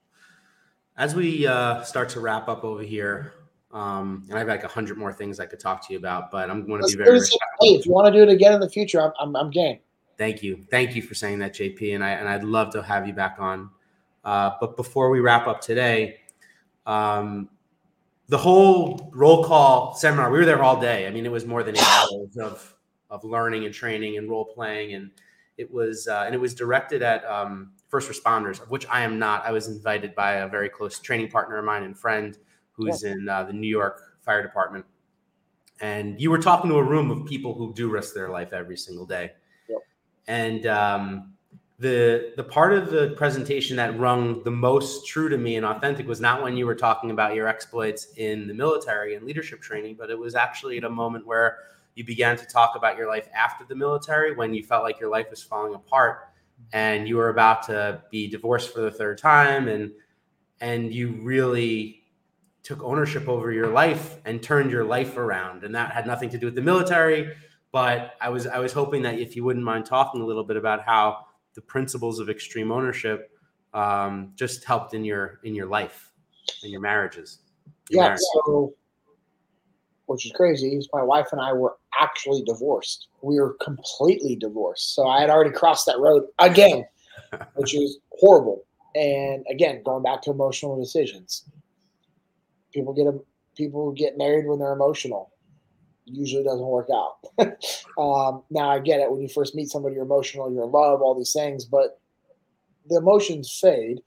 Speaker 2: As we uh, start to wrap up over here, um, and I have like a hundred more things I could talk to you about, but I'm going to
Speaker 3: Let's
Speaker 2: be very.
Speaker 3: hey if you want to do it again in the future i'm, I'm, I'm game
Speaker 2: Thank you, thank you for saying that, JP, and I and I'd love to have you back on. Uh, but before we wrap up today, um, the whole roll call seminar, we were there all day. I mean, it was more than eight hours of of learning and training and role playing, and it was uh, and it was directed at um, first responders, of which I am not. I was invited by a very close training partner of mine and friend who's in uh, the New York Fire Department. And you were talking to a room of people who do risk their life every single day.
Speaker 3: Yep.
Speaker 2: And um, the the part of the presentation that rung the most true to me and authentic was not when you were talking about your exploits in the military and leadership training, but it was actually at a moment where you began to talk about your life after the military when you felt like your life was falling apart and you were about to be divorced for the third time and and you really took ownership over your life and turned your life around. And that had nothing to do with the military but i was i was hoping that if you wouldn't mind talking a little bit about how the principles of extreme ownership um, just helped in your in your life in your marriages. Your
Speaker 3: yeah
Speaker 2: marriage.
Speaker 3: so which is crazy is my wife and i were actually divorced. We were completely divorced. So i had already crossed that road again which is horrible. And again going back to emotional decisions people get a, people get married when they're emotional. Usually doesn't work out. Um, now i get it. When you first meet somebody you're emotional you're in love all these things but the emotions fade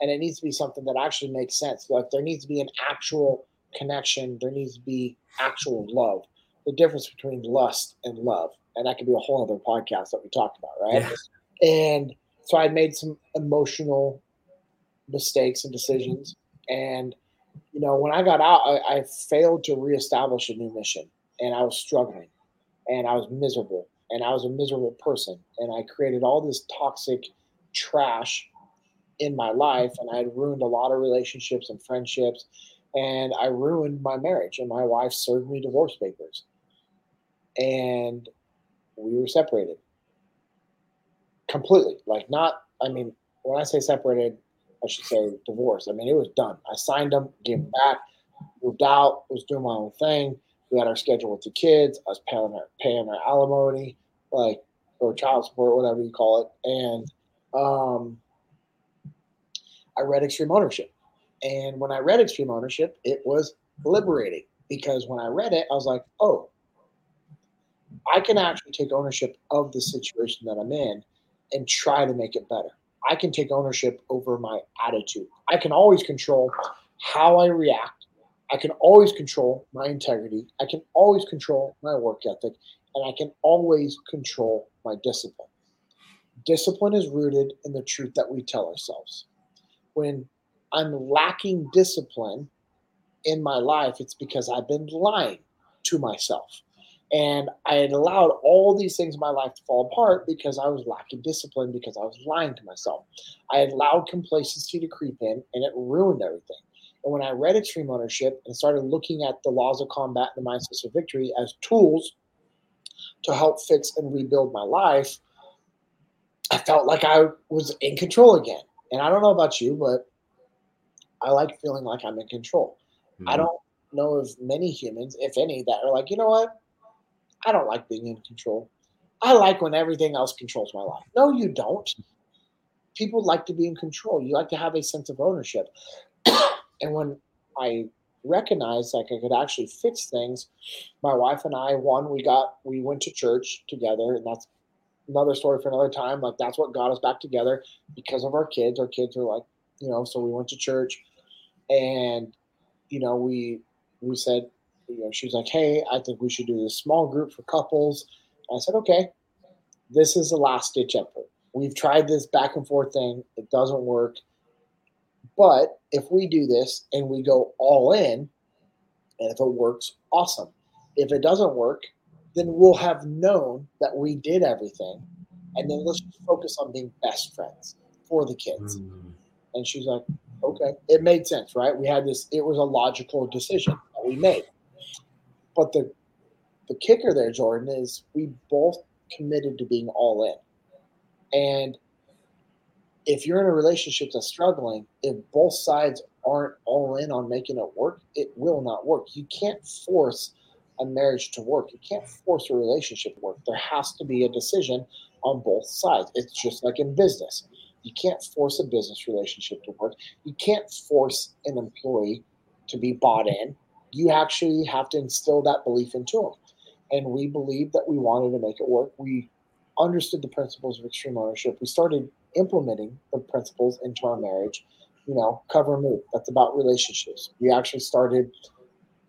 Speaker 3: and it needs to be something that actually makes sense. Like there needs to be an actual connection. There needs to be actual love. The difference between lust and love and that could be a whole other podcast that we talked about right?
Speaker 2: Yeah.
Speaker 3: and so i made some emotional mistakes and decisions and you know when i got out I, I failed to reestablish a new mission and i was struggling and i was miserable and i was a miserable person and i created all this toxic trash in my life and i had ruined a lot of relationships and friendships and i ruined my marriage and my wife served me divorce papers and we were separated. Completely like not i mean when i say separated i should say divorce. I mean it was done. I signed them gave them back moved out was doing my own thing. We had our schedule with the kids. I was paying our paying our alimony like or child support whatever you call it. And um i read extreme ownership. And when i read extreme ownership it was liberating because when i read it i was like oh I can actually take ownership of the situation that I'm in and try to make it better. I can take ownership over my attitude. I can always control how I react. I can always control my integrity. I can always control my work ethic. And I can always control my discipline. Discipline is rooted in the truth that we tell ourselves. When I'm lacking discipline in my life, it's because I've been lying to myself. And I had allowed all these things in my life to fall apart because I was lacking discipline, because I was lying to myself. I had allowed complacency to creep in, and it ruined everything. And when I read Extreme Ownership and started looking at the laws of combat and the mindsets of victory as tools to help fix and rebuild my life, I felt like I was in control again. And I don't know about you, but I like feeling like I'm in control. Mm-hmm. I don't know of many humans, if any, that are like, you know what? I don't like being in control. I like when everything else controls my life. No, you don't. People like to be in control. You like to have a sense of ownership. and when I recognized like I could actually fix things, my wife and I, one, we got we went to church together, and that's another story for another time. Like that's what got us back together because of our kids. Our kids are like, you know, so we went to church and you know, we we said, you know, she was like, Hey, I think we should do this small group for couples. And I said, Okay, this is the last ditch effort. We've tried this back and forth thing, it doesn't work. But if we do this and we go all in, and if it works, awesome. If it doesn't work, then we'll have known that we did everything. And then let's focus on being best friends for the kids. Mm. And she's like, okay, it made sense, right? We had this, it was a logical decision that we made. But the the kicker there, Jordan, is we both committed to being all in. And if you're in a relationship that's struggling, if both sides aren't all in on making it work, it will not work. You can't force a marriage to work. You can't force a relationship to work. There has to be a decision on both sides. It's just like in business. You can't force a business relationship to work. You can't force an employee to be bought in. You actually have to instill that belief into them. And we believed that we wanted to make it work. We understood the principles of extreme ownership. We started implementing the principles into our marriage. You know, cover and move. That's about relationships. We actually started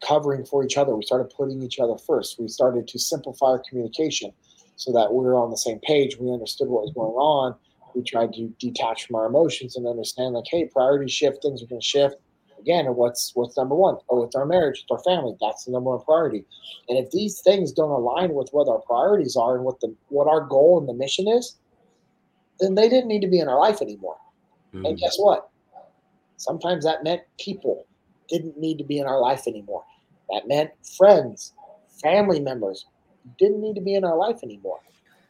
Speaker 3: covering for each other. We started putting each other first. We started to simplify our communication so that we were on the same page. We understood what was going on. We tried to detach from our emotions and understand, like, hey, priorities shift, things are going to shift. Again, and what's what's number one? Oh, it's our marriage, it's our family. That's the number one priority. And if these things don't align with what our priorities are and what the what our goal and the mission is, then they didn't need to be in our life anymore. Mm-hmm. And guess what? Sometimes that meant people didn't need to be in our life anymore. That meant friends, family members didn't need to be in our life anymore.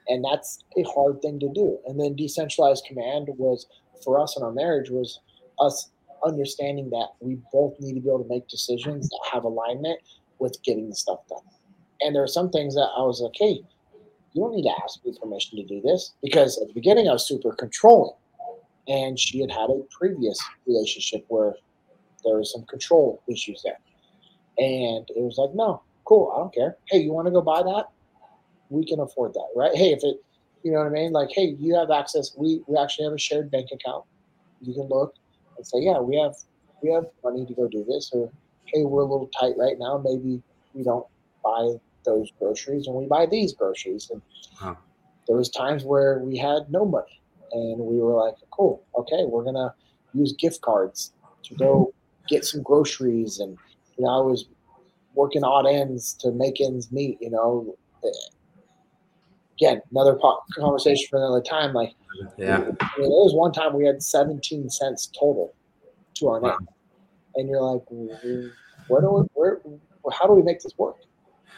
Speaker 3: And that's a hard thing to do. And then decentralized command was for us in our marriage was us understanding that we both need to be able to make decisions that have alignment with getting the stuff done. And there are some things that I was like, hey, you don't need to ask me permission to do this because at the beginning I was super controlling. And she had had a previous relationship where there was some control issues there. And it was like, no, cool, I don't care. Hey, you want to go buy that? We can afford that, right? Hey, if it, you know what I mean? Like, hey, you have access. We we actually have a shared bank account. You can look and say, yeah, we have we have money to go do this, or hey, we're a little tight right now. Maybe we don't buy those groceries and we buy these groceries. And huh. there was times where we had no money, and we were like, cool, okay, we're gonna use gift cards to go get some groceries and you know i was working odd ends to make ends meet you know eh, again another conversation for another time like
Speaker 2: yeah I
Speaker 3: mean, there was one time we had 17 cents total to our name and you're like where do we where how do we make this work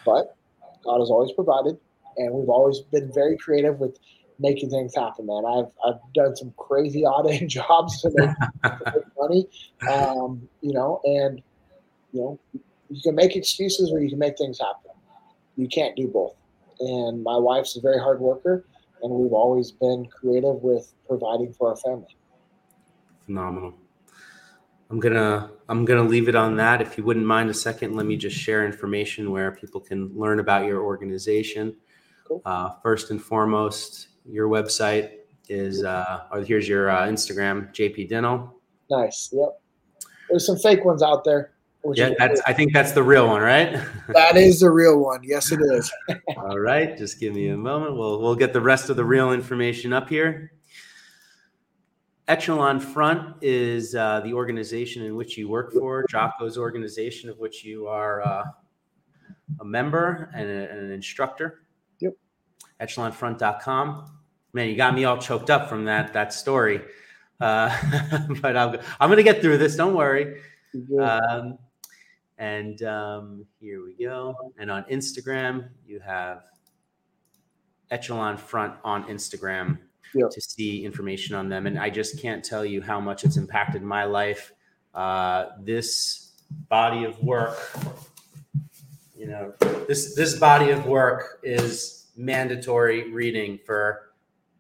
Speaker 3: but god has always provided and we've always been very creative with making things happen, man. I've I've done some crazy odd end jobs to make, to make money, um, you know, and you know, you can make excuses or you can make things happen. You can't do both. And my wife's a very hard worker, and we've always been creative with providing for our family.
Speaker 2: Phenomenal. I'm gonna I'm gonna leave it on that. If you wouldn't mind a second, let me just share information where people can learn about your organization. Cool. Uh, first and foremost, your website is, uh, or here's your uh, Instagram, JP Dinnell.
Speaker 3: Nice. Yep. There's some fake ones out there.
Speaker 2: Yeah, that's. I think that's the real one, right?
Speaker 3: that is the real one. Yes, it is.
Speaker 2: All right, just give me a moment. We'll we'll get the rest of the real information up here. Echelon Front is uh, the organization in which you work for, Jocko's organization of which you are uh, a member and, a, and an instructor Yep. echelonfront.com. Man, you got me all choked up from that that story. Uh, but I'm, I'm going to get through this. Don't worry. Um, and um, here we go. And on Instagram, you have Echelon Front on Instagram to see information on them. And I just can't tell you how much it's impacted my life Uh, this body of work, you know, this this body of work is mandatory reading for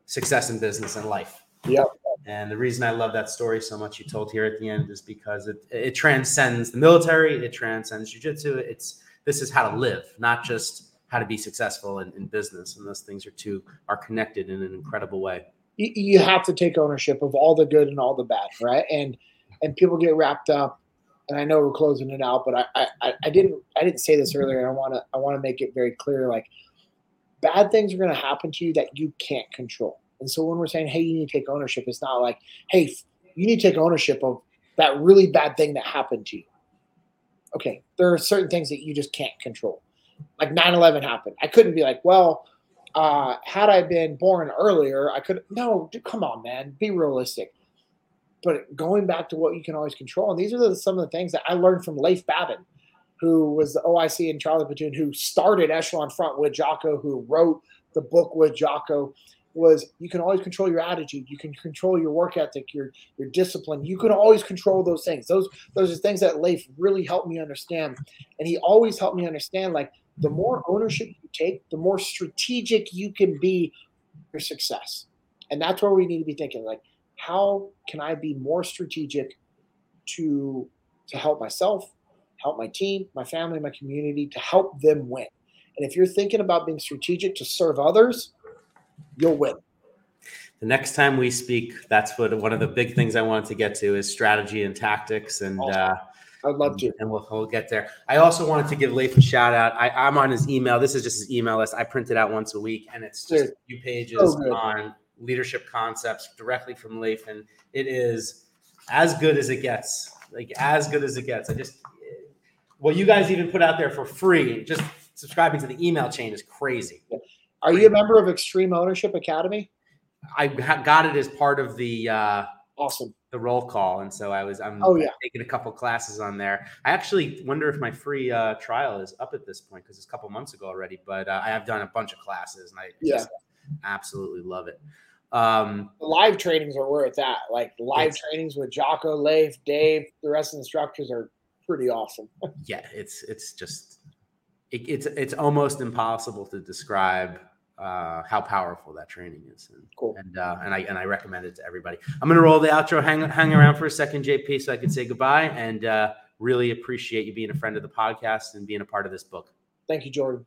Speaker 2: success in business and life.
Speaker 3: Yep.
Speaker 2: And the reason I love that story so much you told here at the end is because it it transcends the military, it transcends jujitsu. It's this is how to live, not just how to be successful in, in business. And those things are two are connected in an incredible way.
Speaker 3: You, you have to take ownership of all the good and all the bad, right? And and people get wrapped up. And I know we're closing it out, but I I, I didn't I didn't say this earlier. I want to I want to make it very clear. Like bad things are going to happen to you that you can't control. And so when we're saying, hey, you need to take ownership, it's not like, hey, you need to take ownership of that really bad thing that happened to you. Okay, there are certain things that you just can't control. Like 9 11 happened. I couldn't be like, well, uh, had I been born earlier, I could. No, dude, come on, man, be realistic. But going back to what you can always control, and these are the, some of the things that I learned from Leif Babin who was the OIC and Charlie Platoon, who started Echelon Front with Jocko, who wrote the book with Jocko, was you can always control your attitude, you can control your work ethic, your your discipline. You can always control those things. Those those are things that Leif really helped me understand, and he always helped me understand. Like the more ownership you take, the more strategic you can be for success, and that's where we need to be thinking. Like, how can I be more strategic to to help myself, help my team, my family, my community, to help them win. And if you're thinking about being strategic to serve others, you'll win.
Speaker 2: The next time we speak, that's what one of the big things I wanted to get to is strategy and tactics. And awesome. uh,
Speaker 3: I'd love to.
Speaker 2: And we'll, we'll get there. I also wanted to give Leif a shout out. I, am on his email. This is just his email list. I print it out once a week, and it's just a few pages so on leadership concepts directly from Leif. And it is as good as it gets. Like as good as it gets. I just what you guys even put out there for free, just subscribing to the email chain is crazy.
Speaker 3: Are you a member of Extreme Ownership Academy?
Speaker 2: I got it as part of the uh,
Speaker 3: awesome
Speaker 2: the roll call, and so I was I'm
Speaker 3: oh, yeah.
Speaker 2: taking a couple classes on there. I actually wonder if my free uh, trial is up at this point because it's a couple months ago already. But uh, I have done a bunch of classes, and I yeah. absolutely love it. Um,
Speaker 3: the live trainings are where it's at. Like live trainings with Jocko, Leif, Dave, the rest of the instructors are pretty awesome.
Speaker 2: yeah, it's it's just it, it's it's almost impossible to describe uh, how powerful that training is. And,
Speaker 3: cool.
Speaker 2: And uh, and I and I recommend it to everybody. I'm gonna roll the outro. Hang hang around for a second, JP, so I can say goodbye. And uh, really appreciate you being a friend of the podcast and being a part of this book.
Speaker 3: Thank you, Jordan.